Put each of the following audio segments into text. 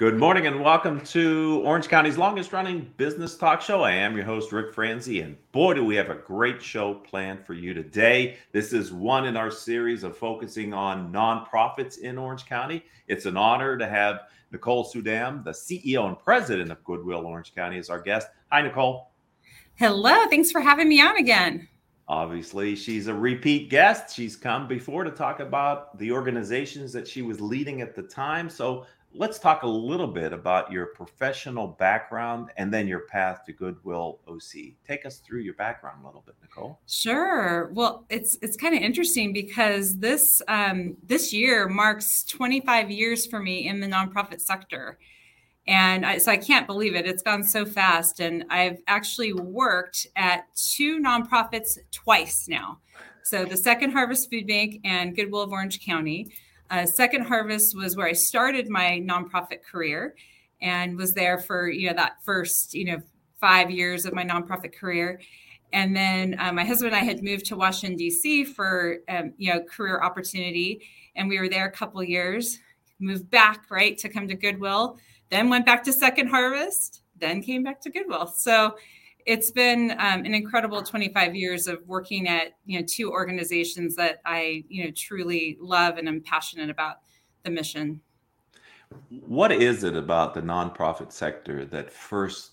Good morning and welcome to Orange County's longest running business talk show. I am your host, Rick Franzi, and boy, do we have a great show planned for you today. This is one in our series of focusing on nonprofits in Orange County. It's an honor to have Nicole Suydam, the CEO and president of Goodwill Orange County, as our guest. Hi, Nicole. Hello. Thanks for having me on again. Obviously, she's a repeat guest. She's come before to talk about the organizations that she was leading at the time. So let's talk a little bit about your professional background and then your path to Goodwill OC. Take us through your background a little bit, Nicole. Sure. Well, it's it's kind of interesting because this um, this year marks 25 years for me in the nonprofit sector. And I, so I can't believe it. It's gone so fast. And I've actually worked at two nonprofits twice now. So the Second Harvest Food Bank and Goodwill of Orange County. Uh, Second Harvest was where I started my nonprofit career and was there for, you know, that first, you know, five years of my nonprofit career. And then uh, my husband and I had moved to Washington, D.C. for, um, you know, career opportunity. And we were there a couple years, moved back, right, to come to Goodwill, then went back to Second Harvest, then came back to Goodwill. So it's been um, an incredible 25 years of working at you know two organizations that I you know truly love and am passionate about the mission. What is it about the nonprofit sector that first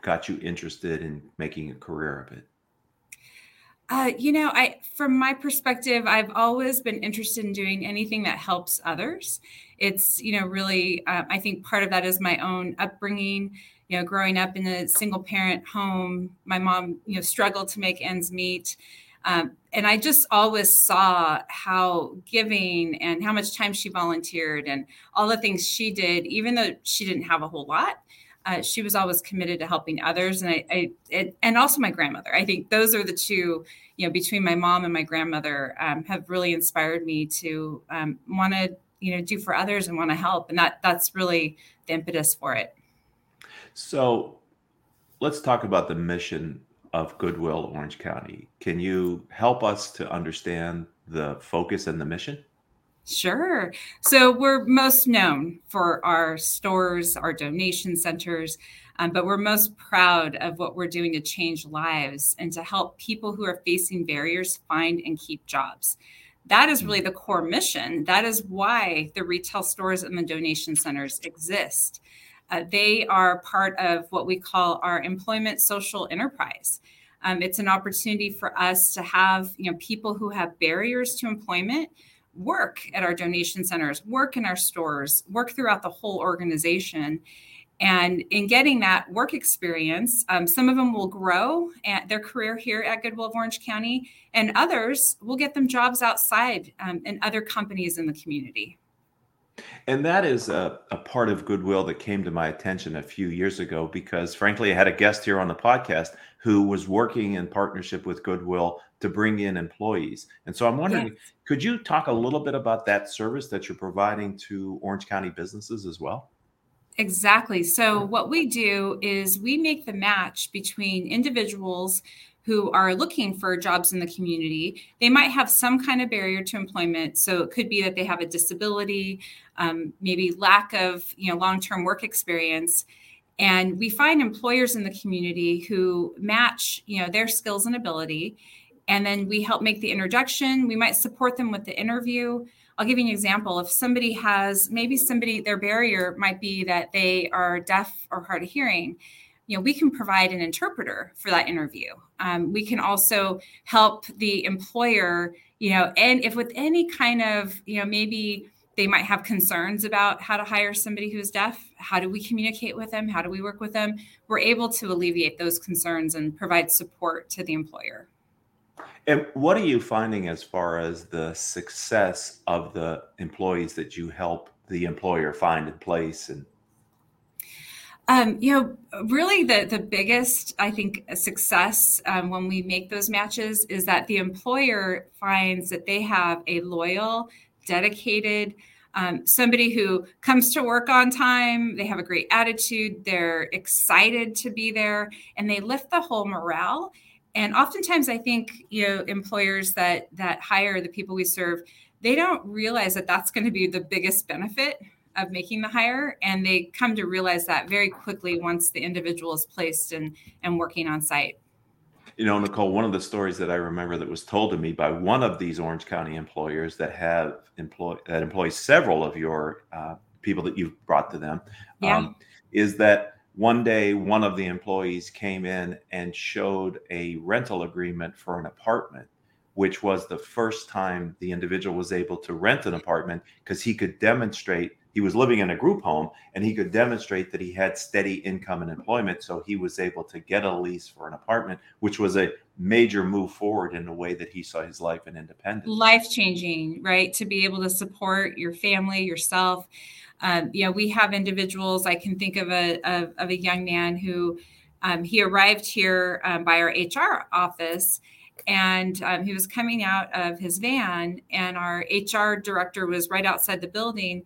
got you interested in making a career of it? Uh, you know, I from my perspective, I've always been interested in doing anything that helps others. It's you know really, uh, I think part of that is my own upbringing you know, growing up in a single parent home, my mom, you know, struggled to make ends meet. Um, and I just always saw how giving and how much time she volunteered and all the things she did, even though she didn't have a whole lot, uh, she was always committed to helping others. And I, I it, and also my grandmother. I think those are the two, you know, between my mom and my grandmother, um, have really inspired me to um, want to, you know, do for others and want to help. And that that's really the impetus for it. So let's talk about the mission of Goodwill Orange County. Can you help us to understand the focus and the mission? Sure. So we're most known for our stores, our donation centers, um, but we're most proud of what we're doing to change lives and to help people who are facing barriers find and keep jobs. That is really the core mission. That is why the retail stores and the donation centers exist. Uh, they are part of what we call our employment social enterprise. Um, it's an opportunity for us to have you know people who have barriers to employment work at our donation centers, work in our stores, work throughout the whole organization. And in getting that work experience, um, some of them will grow at their career here at Goodwill of Orange County, and others will get them jobs outside um, in other companies in the community. And that is a, a part of goodwill that came to my attention a few years ago because, frankly, I had a guest here on the podcast who was working in partnership with Goodwill to bring in employees. And so I'm wondering, yes. could you talk a little bit about that service that you're providing to Orange County businesses as well? Exactly. So, what we do is we make the match between individuals who are looking for jobs in the community. They might have some kind of barrier to employment. So it could be that they have a disability, um, maybe lack of you know long-term work experience. And we find employers in the community who match you know their skills and ability. And then we help make the introduction. We might support them with the interview. I'll give you an example. If somebody has maybe somebody, their barrier might be that they are deaf or hard of hearing you know we can provide an interpreter for that interview. Um, we can also help the employer you know and if with any kind of you know maybe they might have concerns about how to hire somebody who's deaf how do we communicate with them? How do we work with them? We're able to alleviate those concerns and provide support to the employer. And what are you finding as far as the success of the employees that you help the employer find in place and um, you know, really the the biggest I think success um, when we make those matches is that the employer finds that they have a loyal, dedicated Um, somebody who comes to work on time, they have a great attitude, they're excited to be there, and they lift the whole morale. And oftentimes, I think you know employers that that hire the people we serve, they don't realize that that's going to be the biggest benefit of making the hire, and they come to realize that very quickly once the individual is placed and and working on site. You know, Nicole, one of the stories that I remember that was told to me by one of these Orange County employers that have employ that employ several of your uh, people that you've brought to them yeah. um, is that one day one of the employees came in and showed a rental agreement for an apartment which was the first time the individual was able to rent an apartment because he could demonstrate he was living in a group home and he could demonstrate that he had steady income and employment. So he was able to get a lease for an apartment, which was a major move forward in the way that he saw his life and independence. Life changing, right? To be able to support your family, yourself. Um, you know, we have individuals. I can think of a of, of a young man who um, he arrived here um, by our HR office and um, he was coming out of his van and our hr director was right outside the building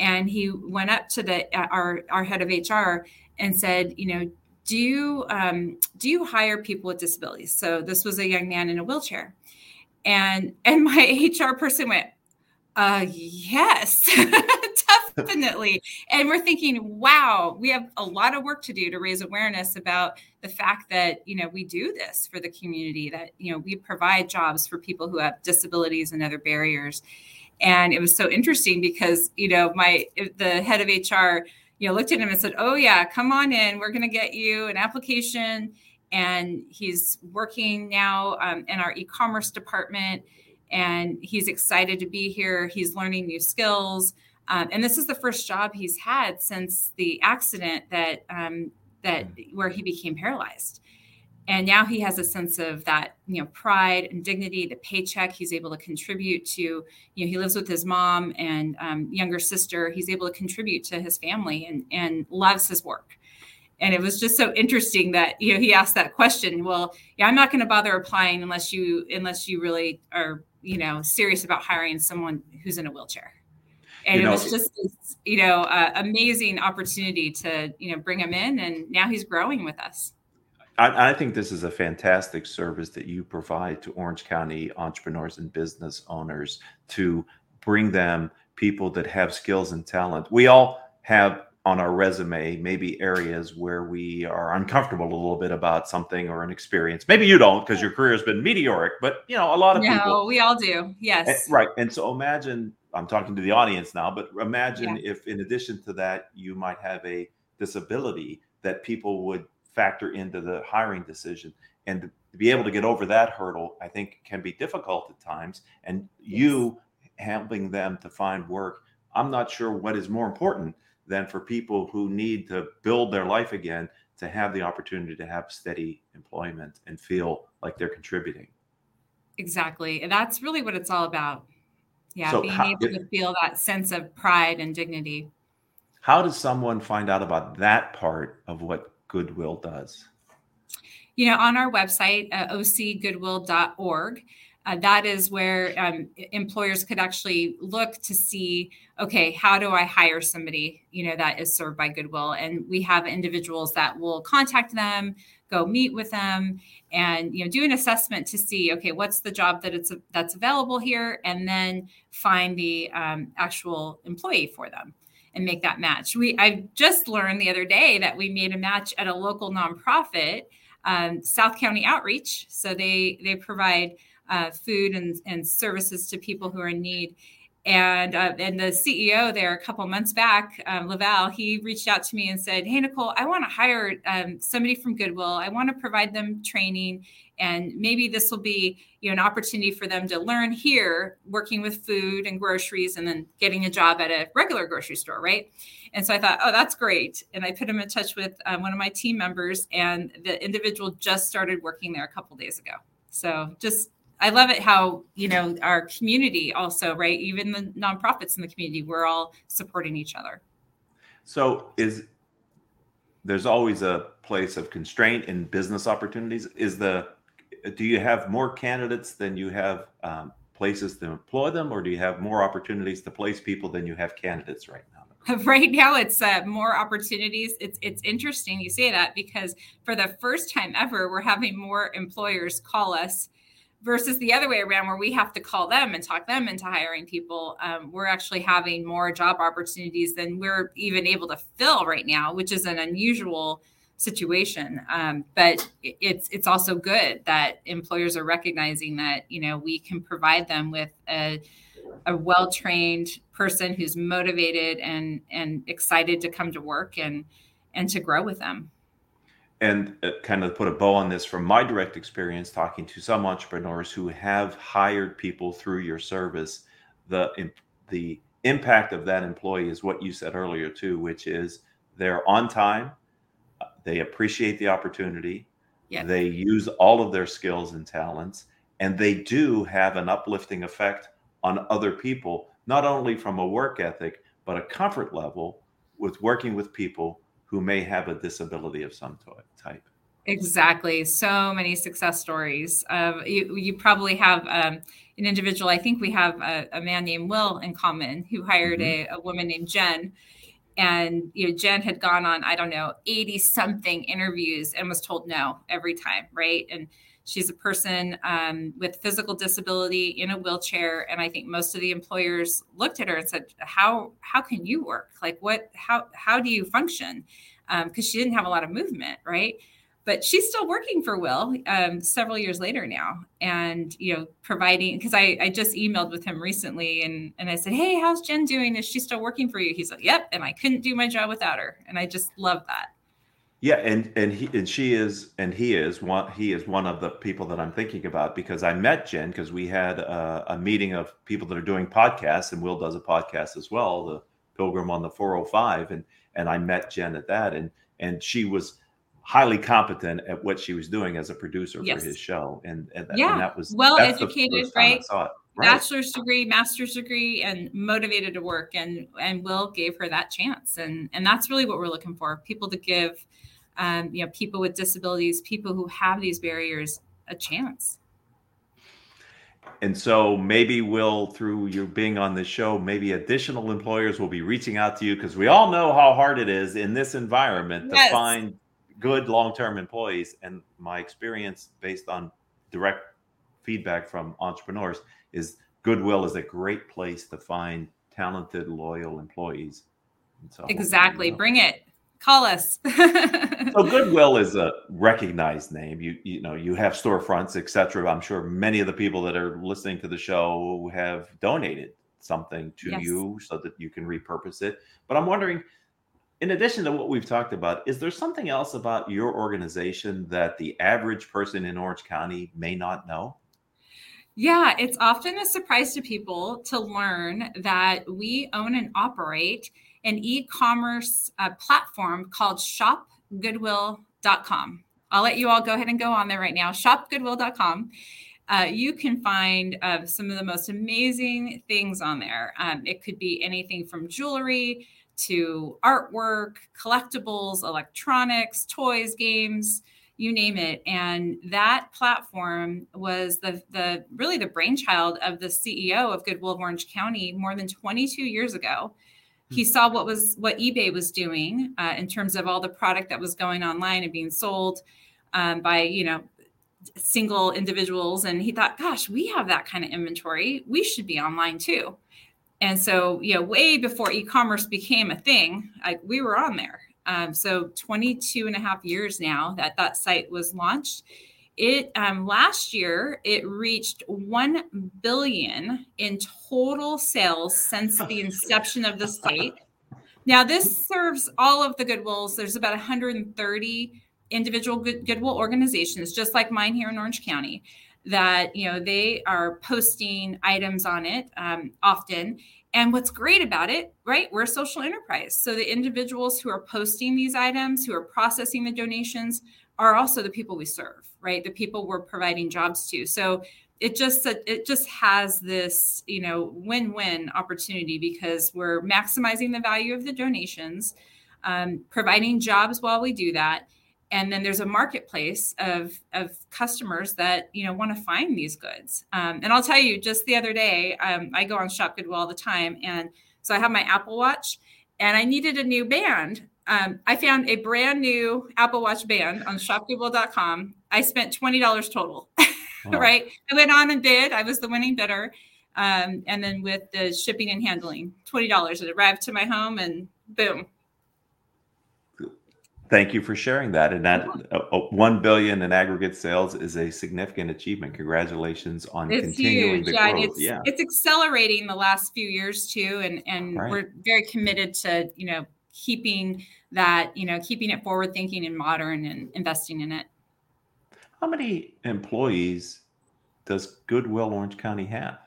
and he went up to the uh, our our head of HR and said, you know, do you um, do you hire people with disabilities? So this was a young man in a wheelchair, and and my HR person went, uh, yes, definitely. and we're thinking, wow, we have a lot of work to do to raise awareness about the fact that you know we do this for the community, that you know we provide jobs for people who have disabilities and other barriers and it was so interesting because you know my the head of hr you know looked at him and said oh yeah come on in. We're going to get you an application. And he's working now um, in our e-commerce department and he's excited to be here. He's learning new skills. Um, and this is the first job he's had since the accident that um, that where he became paralyzed and now he has a sense of that you know pride and dignity the paycheck he's able to contribute to you know he lives with his mom and um, younger sister. He's able to contribute to his family and and loves his work. And it was just so interesting that you know he asked that question. Well yeah i'm not going to bother applying unless you unless you really are you know serious about hiring someone who's in a wheelchair. And you know, it was just this you know uh, amazing opportunity to you know bring him in and now he's growing with us I, I, think this is a fantastic service that you provide to Orange County entrepreneurs and business owners to bring them people that have skills and talent. We all have on our resume maybe areas where we are uncomfortable a little bit about something or an experience. Maybe you don't because your career has been meteoric, but you know a lot of no, people. we all do. Yes. And, right, and so imagine I'm talking to the audience now, but imagine yeah. if in addition to that you might have a disability that people would factor into the hiring decision. And to be able to get over that hurdle, I think can be difficult at times. And you helping them to find work, I'm not sure what is more important than for people who need to build their life again to have the opportunity to have steady employment and feel like they're contributing. Exactly. And that's really what it's all about. Yeah, so being how, able to feel that sense of pride and dignity. How does someone find out about that part of what Goodwill does? You know, on our website, uh, ocgoodwill.org, uh, that is where um, employers could actually look to see okay how do i hire somebody you know that is served by goodwill and we have individuals that will contact them go meet with them and you know do an assessment to see okay what's the job that it's that's available here and then find the um, actual employee for them and make that match. We I just learned the other day that we made a match at a local nonprofit, um, South County Outreach. So they they provide uh, food and, and services to people who are in need and uh, and the CEO there a couple months back, um, Laval, he reached out to me and said, "Hey Nicole, I want to hire um, somebody from Goodwill. I want to provide them training, and maybe this will be you know an opportunity for them to learn here, working with food and groceries, and then getting a job at a regular grocery store, right?" And so I thought, "Oh, that's great." And I put him in touch with um, one of my team members, and the individual just started working there a couple days ago. So just I love it how, you know, our community also, right? Even the nonprofits in the community, we're all supporting each other. So is there's always a place of constraint in business opportunities. Is the do you have more candidates than you have um, places to employ them, or do you have more opportunities to place people than you have candidates right now? Right now, it's uh, more opportunities. It's it's interesting you say that because for the first time ever, we're having more employers call us versus the other way around where we have to call them and talk them into hiring people um, we're actually having more job opportunities than we're even able to fill right now which is an unusual situation. Um, but it's it's also good that employers are recognizing that you know we can provide them with a, a well-trained person who's motivated and and excited to come to work and and to grow with them. And uh, kind of put a bow on this from my direct experience talking to some entrepreneurs who have hired people through your service the the impact of that employee is what you said earlier too which is they're on time they appreciate the opportunity they use all of their skills and talents and they do have an uplifting effect on other people not only from a work ethic but a comfort level with working with people who may have a disability of some type. Exactly. So many success stories. Uh, you, you probably have um, an individual. I think we have a, a, man named Will in common who hired mm-hmm. a, a woman named Jen. And you know, Jen had gone on, I don't know, 80 something interviews and was told no every time, right? And she's a person um, with physical disability in a wheelchair. And i think most of the employers looked at her and said how how can you work? Like what how how do you function? Because um, she didn't have a lot of movement right but she's still working for will um, several years later now. And you know providing because I, I just emailed with him recently and and i said hey how's jen doing? Is she still working for you? He's like yep and i couldn't do my job without her. And i just love that. Yeah, and and he and she is and he is one he is one of the people that I'm thinking about because I met Jen because we had a, a, meeting of people that are doing podcasts and Will does a podcast as well, the Pilgrim on the 405, and and I met Jen at that and and she was highly competent at what she was doing as a producer yes. for his show and and, yeah. and that was well educated, right? right? Bachelor's degree, master's degree, and motivated to work, and and Will gave her that chance, and and that's really what we're looking for: people to give um, you know, people with disabilities, people who have these barriers, a chance. And so maybe we'll, through you being on the show, maybe additional employers will be reaching out to you because we all know how hard it is in this environment yes. to find good long-term employees. And my experience, based on direct feedback from entrepreneurs, is Goodwill is a great place to find talented, loyal employees. So exactly. Bring it call us. so Goodwill is a recognized name. You you know you have storefronts, etc. I'm sure many of the people that are listening to the show have donated something to yes. you so that you can repurpose it. But I'm wondering, in addition to what we've talked about, is there something else about your organization that the average person in Orange County may not know? Yeah, it's often a surprise to people to learn that we own and operate an e-commerce uh, platform called shopgoodwill.com. I'll let you all go ahead and go on there right now. Shopgoodwill.com. Uh, you can find uh, some of the most amazing things on there. Um, it could be anything from jewelry to artwork, collectibles, electronics, toys, games, you name it. And that platform was the the really the brainchild of the CEO of Goodwill of Orange County more than 22 years ago. He saw what was what ebay was doing uh, in terms of all the product that was going online and being sold um, by you know single individuals. And he thought gosh we have that kind of inventory. We should be online too and so you know way before e-commerce became a thing like we were on there. Um, so 22 and a half years now that that site was launched. It um, last year it reached 1 billion in total sales since the inception of the site. Now this serves all of the goodwills. There's about 130 individual good, goodwill organizations just like mine here in orange county that you know they are posting items on it um, often. And what's great about it right we're a social enterprise. So the individuals who are posting these items who are processing the donations are also the people we serve right? The people we're providing jobs to. So it just it just has this you know win-win opportunity because we're maximizing the value of the donations um, providing jobs while we do that and then there's a marketplace of of customers that you know want to find these goods. Um, and i'll tell you just the other day um, i go on shop goodwill all the time and so i have my apple watch and i needed a new band. Um, i found a brand new apple watch band on shopgoodwill.com i spent $20 total wow. right? I went on and bid. I was the winning bidder um, and then with the shipping and handling $20 it arrived to my home and boom Thank you for sharing that. And that uh, uh, one billion in aggregate sales is a significant achievement. Congratulations on it's continuing huge. the yeah, growth. It's, yeah, it's accelerating the last few years too, and and right. we're very committed to you know keeping that you know keeping it forward thinking and modern and investing in it. How many employees does Goodwill Orange County have?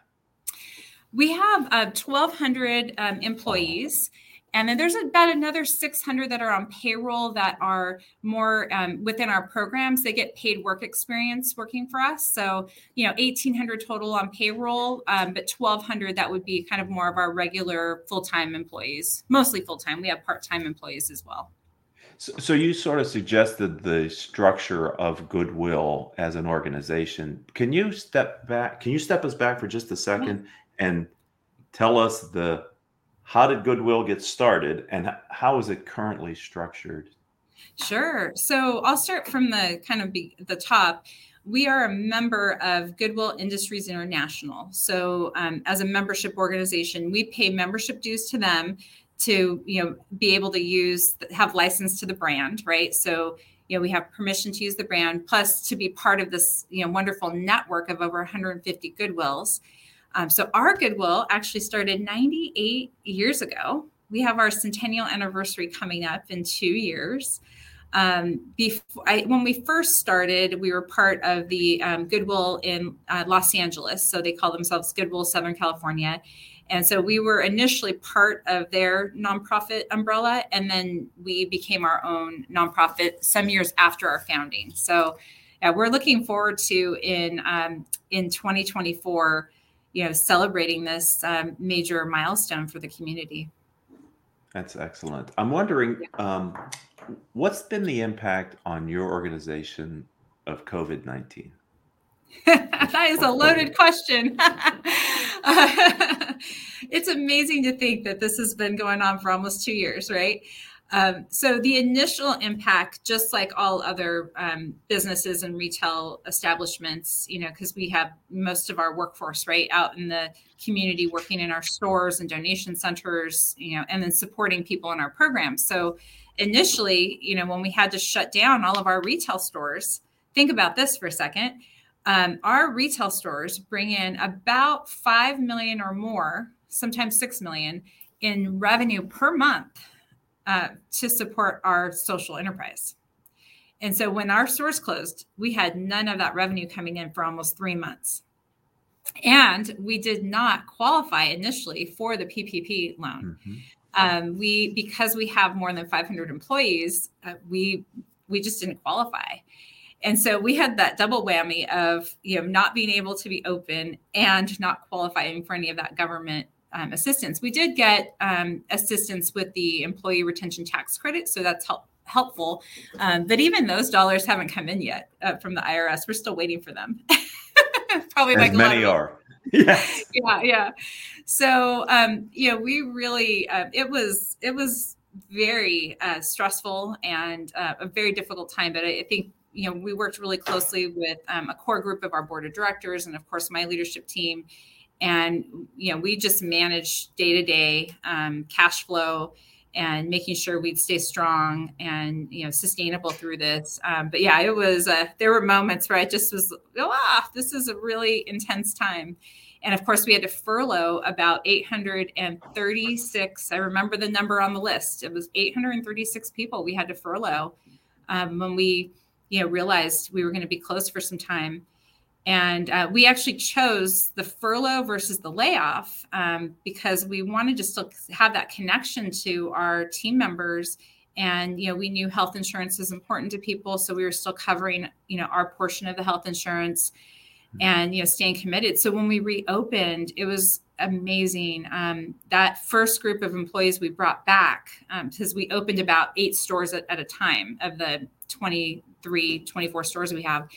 We have uh, 1,200 um, employees. And then there's about another 600 that are on payroll that are more um, within our programs. They get paid work experience working for us. So, you know, 1,800 total on payroll, um, but 1,200 that would be kind of more of our regular full time employees, mostly full time. We have part time employees as well. So, so, you sort of suggested the structure of Goodwill as an organization. Can you step back? Can you step us back for just a second yeah. and tell us the how did Goodwill get started and how is it currently structured? Sure. So I'll start from the kind of be, the top. We are a member of Goodwill Industries International. So um, as a membership organization, we pay membership dues to them to you know be able to use have license to the brand, right? So you know we have permission to use the brand plus to be part of this you know wonderful network of over 150 Goodwills. Um, so our Goodwill actually started 98 years ago. We have our centennial anniversary coming up in two years. Um, before I, when we first started, we were part of the um, Goodwill in uh, Los Angeles. So they call themselves Goodwill Southern California. And so we were initially part of their nonprofit umbrella, and then we became our own nonprofit some years after our founding. So yeah, we're looking forward to in um, in 2024 you know celebrating this um, major milestone for the community. That's excellent. I'm wondering um, what's been the impact on your organization of covid-19 that is a loaded question. It's amazing to think that this has been going on for almost two years right um, so the initial impact, just like all other um, businesses and retail establishments, you know, because we have most of our workforce right out in the community, working in our stores and donation centers, you know, and then supporting people in our programs. So initially, you know, when we had to shut down all of our retail stores, think about this for a second. Um, our retail stores bring in about five million or more, sometimes six million, in revenue per month uh, to support our social enterprise. And so when our stores closed, we had none of that revenue coming in for almost three months. And we did not qualify initially for the PPP loan. Mm-hmm. Um, we because we have more than 500 employees, uh, we we just didn't qualify. And so we had that double whammy of you know not being able to be open and not qualifying for any of that government um, assistance. We did get um, assistance with the employee retention tax credit, so that's help, helpful. Um, but even those dollars haven't come in yet uh, from the IRS. We're still waiting for them. Probably As like many are. Yes. yeah, yeah. So um, you know, we really uh, it was it was very uh, stressful and uh, a very difficult time. But I, I think you know we worked really closely with um, a core group of our board of directors and of course my leadership team and you know we just manage day to day cash flow and making sure we'd stay strong and you know sustainable through this. Um, but yeah it was uh, there were moments where i just was ah this is a really intense time. And of course we had to furlough about 836 i remember the number on the list. It was 836 people we had to furlough um, when we you know realized we were going to be closed for some time and uh, we actually chose the furlough versus the layoff um, because we wanted to still have that connection to our team members. And you know, we knew health insurance is important to people, so we were still covering you know our portion of the health insurance. and you know staying committed so when we reopened it was amazing um, that first group of employees we brought back because um, we opened about eight stores at, at, a time of the 23 24 stores we have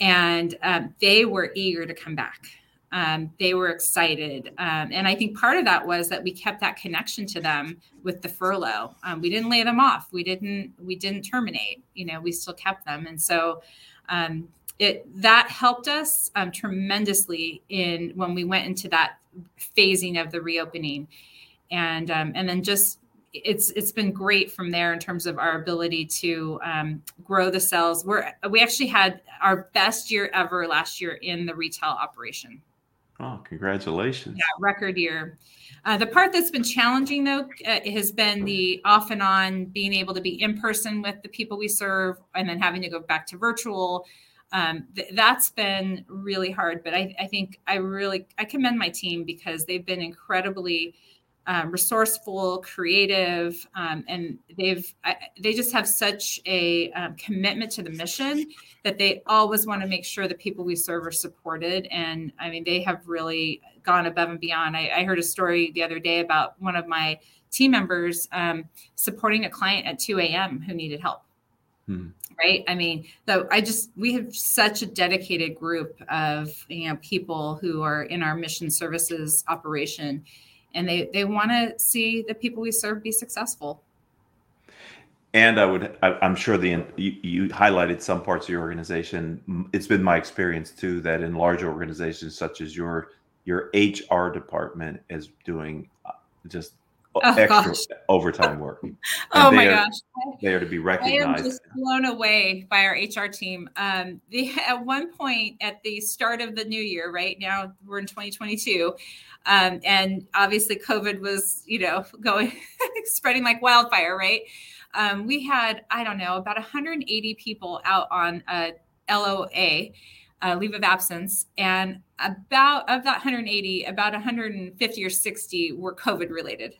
and um, they were eager to come back. Um, they were excited. Um, and i think part of that was that we kept that connection to them with the furlough. Um, we didn't lay them off. We didn't we didn't terminate. You know we still kept them. And so um, it that helped us um, tremendously in when we went into that phasing of the reopening. And um, and then just it's it's been great from there in terms of our ability to um, grow the sales we're we actually had our best year ever last year in the retail operation. Oh congratulations. Yeah record year. Uh, the part that's been challenging though uh, has been the off and on being able to be in person with the people we serve and then having to go back to virtual. Um, th- that's been really hard. But I, I, think I really I commend my team because they've been incredibly um, resourceful, creative, um, and they've I, they just have such a um, commitment to the mission that they always want to make sure the people we serve are supported. And I mean, they have really gone above and beyond. I, I heard a story the other day about one of my team members um, supporting a client at 2 a.m. who needed help. Hmm right i mean so i just we have such a dedicated group of you know people who are in our mission services operation and they they want to see the people we serve be successful. And i would I, am sure the you, you, highlighted some parts of your organization. It's been my experience too that in large organizations such as your your hr department is doing uh, just oh, extra gosh. overtime work. oh my are, gosh. They are to be recognized. I am just blown away by our HR team. Um, they at one point at the start of the new year, right now we're in 2022. Um, and obviously COVID was, you know, going spreading like wildfire, right? Um, we had, I don't know, about 180 people out on a LOA. Uh, leave of absence, and about of that 180, about 150 or 60 were COVID related.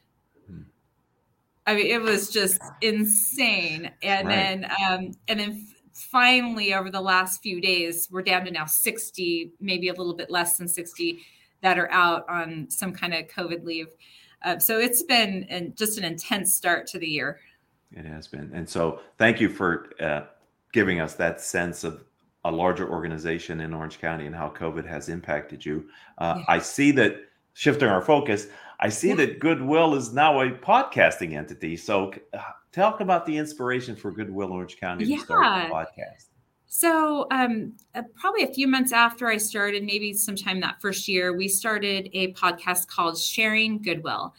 I mean, it was just insane. And right. then, um, and then finally, over the last few days, we're down to now 60, maybe a little bit less than 60 that are out on some kind of COVID leave. Uh, so it's been an, just an intense start to the year. It has been. And so thank you for uh, giving us that sense of a larger organization in Orange County and how COVID has impacted you. Uh, yeah. I see that shifting our focus, I see yeah. that Goodwill is now a podcasting entity. So, uh, talk about the inspiration for Goodwill Orange County yeah. to start a podcast. So, um, uh, probably a few months after I started, maybe sometime that first year, we started a podcast called Sharing Goodwill.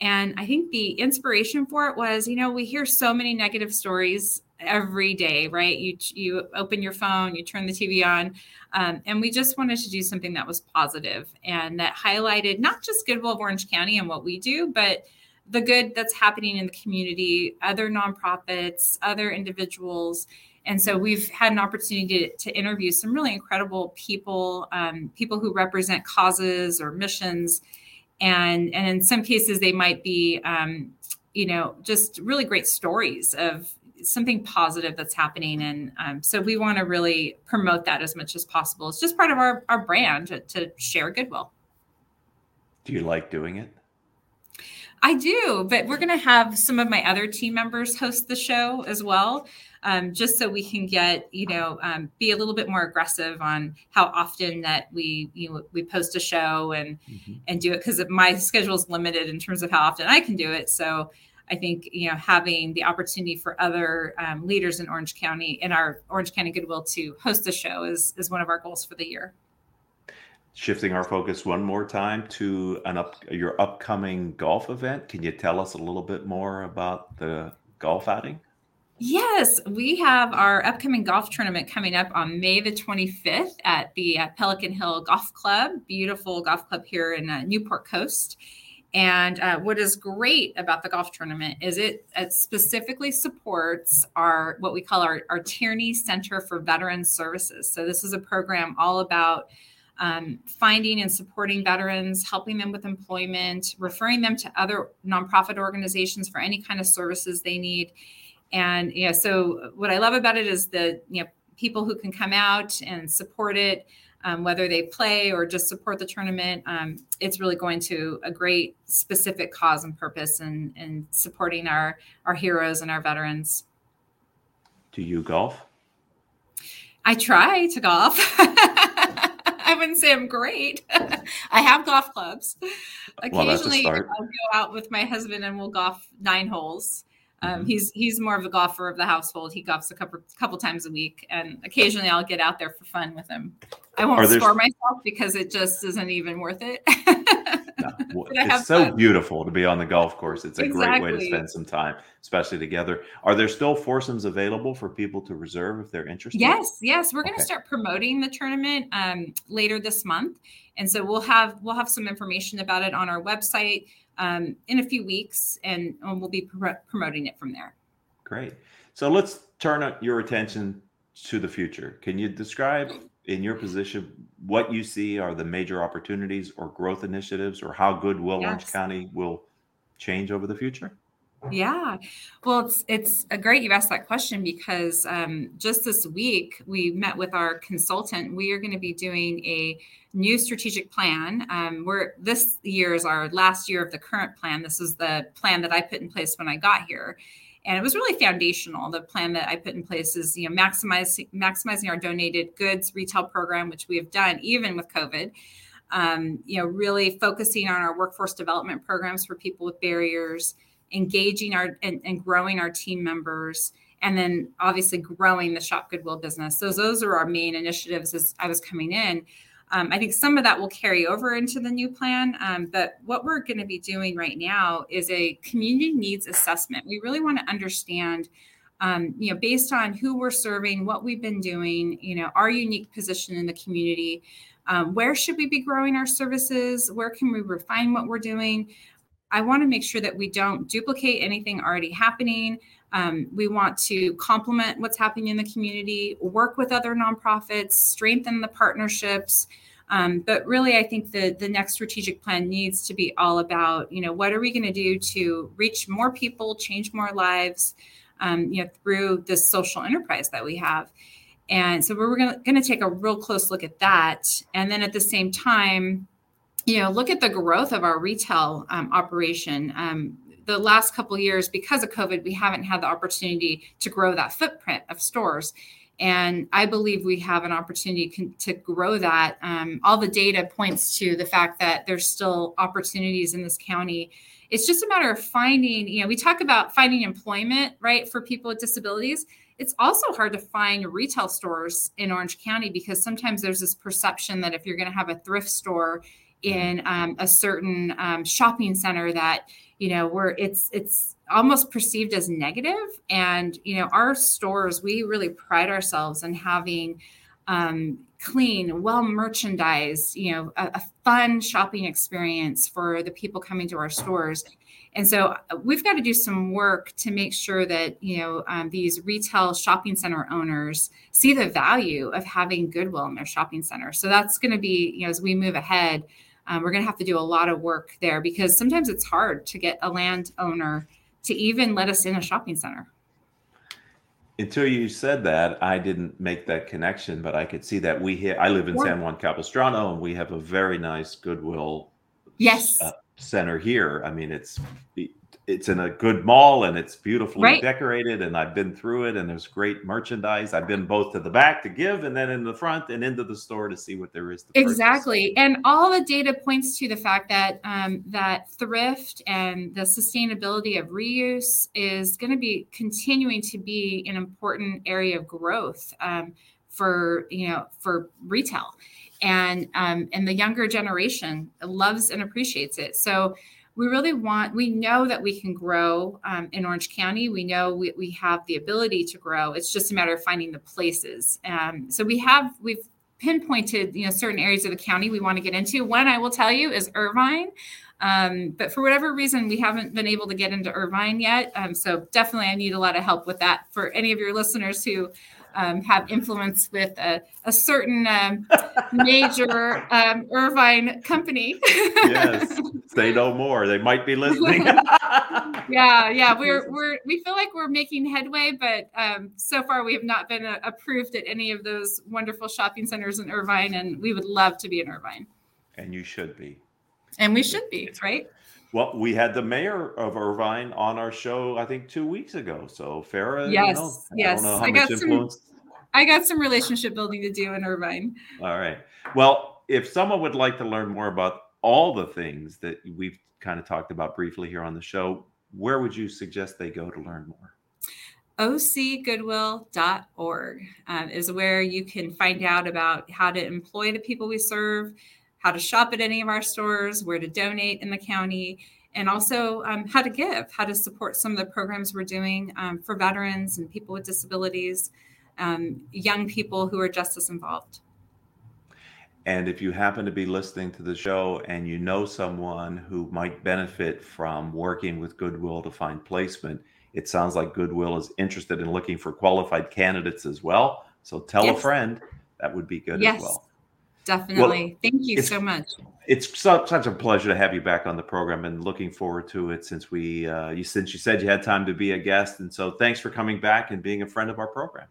And I think the inspiration for it was, you know, we hear so many negative stories every day, right? You you open your phone, you turn the TV on, um, and we just wanted to do something that was positive and that highlighted not just Goodwill of Orange County and what we do, but the good that's happening in the community, other nonprofits, other individuals. And so we've had an opportunity to, to interview some really incredible people, um, people who represent causes or missions. And, and in some cases, they might be, um, you know, just really great stories of something positive that's happening and um, so we want to really promote that as much as possible. It's just part of our, our brand to, to share goodwill. Do you like doing it? I do but we're going to have some of my other team members host the show as well um, just so we can get you know um, be a little bit more aggressive on how often that we you know we post a show and mm-hmm. and do it because my schedule is limited in terms of how often i can do it so I think you know having the opportunity for other um, leaders in Orange County in our Orange County Goodwill to host the show is is one of our goals for the year. Shifting our focus one more time to an up your upcoming golf event. Can you tell us a little bit more about the golf outing? Yes, we have our upcoming golf tournament coming up on May the 25th at the uh, Pelican Hill Golf Club, beautiful golf club here in uh, Newport Coast. And uh, what is great about the golf tournament is it, it, specifically supports our what we call our, our Tierney Center for Veteran Services. So this is a program all about um, finding and supporting veterans, helping them with employment, referring them to other nonprofit organizations for any kind of services they need. And yeah, so what I love about it is the you know people who can come out and support it um, whether they play or just support the tournament. Um, it's really going to a great specific cause and purpose and, and supporting our, our heroes and our veterans. Do you golf? I try to golf. I wouldn't say I'm great. I have golf clubs. Occasionally, well, I'll go out with my husband and we'll golf nine holes. Um, mm-hmm. He's he's more of a golfer of the household. He golfs a couple couple times a week, and occasionally I'll get out there for fun with him. I won't score myself because it just isn't even worth it. it's so fun. beautiful to be on the golf course. It's a exactly. great way to spend some time, especially together. Are there still foursomes available for people to reserve if they're interested? Yes, yes. We're going to start promoting the tournament um, later this month, and so we'll have we'll have some information about it on our website um, in a few weeks, and, and we'll be pr- promoting it from there. Great. So let's turn your attention to the future. Can you describe in your position what you see are the major opportunities or growth initiatives or how Goodwill yes. Orange County will change over the future? Yeah, well, it's it's a great you asked that question because um, just this week we met with our consultant. We are going to be doing a new strategic plan. Um, we're this year is our last year of the current plan. This is the plan that I put in place when I got here, and it was really foundational. The plan that I put in place is you know maximizing maximizing our donated goods retail program, which we have done even with COVID. Um, you know, really focusing on our workforce development programs for people with barriers, engaging our and, and growing our team members, and then obviously growing the shop goodwill business. So those are our main initiatives as I was coming in. Um, I think some of that will carry over into the new plan. Um, but what we're going to be doing right now is a community needs assessment. We really want to understand, um, you know, based on who we're serving, what we've been doing, you know, our unique position in the community. Um, where should we be growing our services? Where can we refine what we're doing? I want to make sure that we don't duplicate anything already happening. Um, we want to complement what's happening in the community, work with other nonprofits, strengthen the partnerships. Um, but really, I think the the next strategic plan needs to be all about, you know, what are we going to do to reach more people, change more lives, um, you know, through this social enterprise that we have. And so we're going to take a real close look at that, and then at the same time, you know, look at the growth of our retail um, operation. Um, the last couple years because of covid we haven't had the opportunity to grow that footprint of stores. And i believe we have an opportunity to grow that. Um, all the data points to the fact that there's still opportunities in this county. It's just a matter of finding you know we talk about finding employment right for people with disabilities. It's also hard to find retail stores in orange county because sometimes there's this perception that if you're going to have a thrift store in um, a certain um, shopping center that you know where it's it's almost perceived as negative. And you know our stores we really pride ourselves in having um, clean well merchandised you know a, a, fun shopping experience for the people coming to our stores. And so uh, we've got to do some work to make sure that you know um, these retail shopping center owners see the value of having goodwill in their shopping center. So that's going to be you know as we move ahead um, we're going to have to do a lot of work there because sometimes it's hard to get a landowner to even let us in a shopping center. Until you said that, I didn't make that connection, but I could see that we hit. I live in San Juan Capistrano, and we have a very nice Goodwill yes uh, center here. I mean, it's it's in a good mall and it's beautifully right. decorated and I've been through it and there's great merchandise. I've been both to the back to give and then in the front and into the store to see what there is. Exactly, and all the data points to the fact that um, that thrift and the sustainability of reuse is going to be continuing to be an important area of growth um, for you know for retail, and um, and the younger generation loves and appreciates it. So we really want we know that we can grow um, in orange county. We know we, we have the ability to grow. It's just a matter of finding the places. Um, so we have we've pinpointed you know certain areas of the county we want to get into. One i will tell you is irvine. Um, but for whatever reason we haven't been able to get into irvine yet. Um, so definitely i need a lot of help with that for any of your listeners who um, have influence with a, a certain um, major um, Irvine company. yes, Say no more. They might be listening. yeah, yeah. We're we're we feel like we're making headway, but um, so far we have not been uh, approved at any of those wonderful shopping centers in Irvine, and we would love to be in Irvine. And you should be. And we should be, right? Well, we had the mayor of Irvine on our show, I think, two weeks ago. So Farrah, yes, you know, yes, I, I got influence. some. I got some relationship building to do in Irvine. All right. Well, if someone would like to learn more about all the things that we've kind of talked about briefly here on the show, where would you suggest they go to learn more? ocgoodwill.org um, is where you can find out about how to employ the people we serve, how to shop at any of our stores, where to donate in the county, and also um, how to give, how to support some of the programs we're doing um, for veterans and people with disabilities, um, young people who are justice involved. And if you happen to be listening to the show and you know someone who might benefit from working with Goodwill to find placement, it sounds like Goodwill is interested in looking for qualified candidates as well. So tell yes. a friend that would be good yes, as well. Definitely. Well, Thank you so much. It's such, such a pleasure to have you back on the program and looking forward to it since we uh, you since you said you had time to be a guest. And so thanks for coming back and being a friend of our program.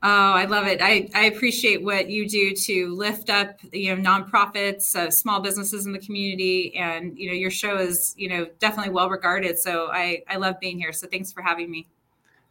Oh, I love it. I, I appreciate what you do to lift up, you know, nonprofits, uh, small businesses in the community. And, you know, your show is, you know, definitely well regarded. So I, I love being here. So thanks for having me.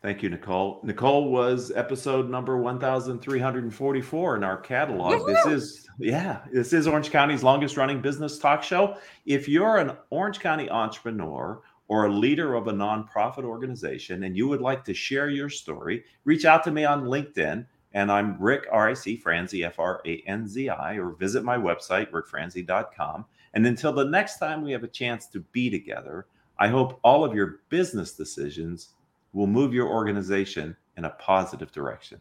Thank you, Nicole. Nicole was episode number 1344 in our catalog. This is, yeah, this is Orange County's longest running business talk show. If you're an Orange County entrepreneur or a leader of a nonprofit organization and you would like to share your story, reach out to me on LinkedIn. And I'm Rick, R I C Franzi, F R A N Z I, or visit my website, rickfranzi.com. And until the next time we have a chance to be together, I hope all of your business decisions will move your organization in a positive direction.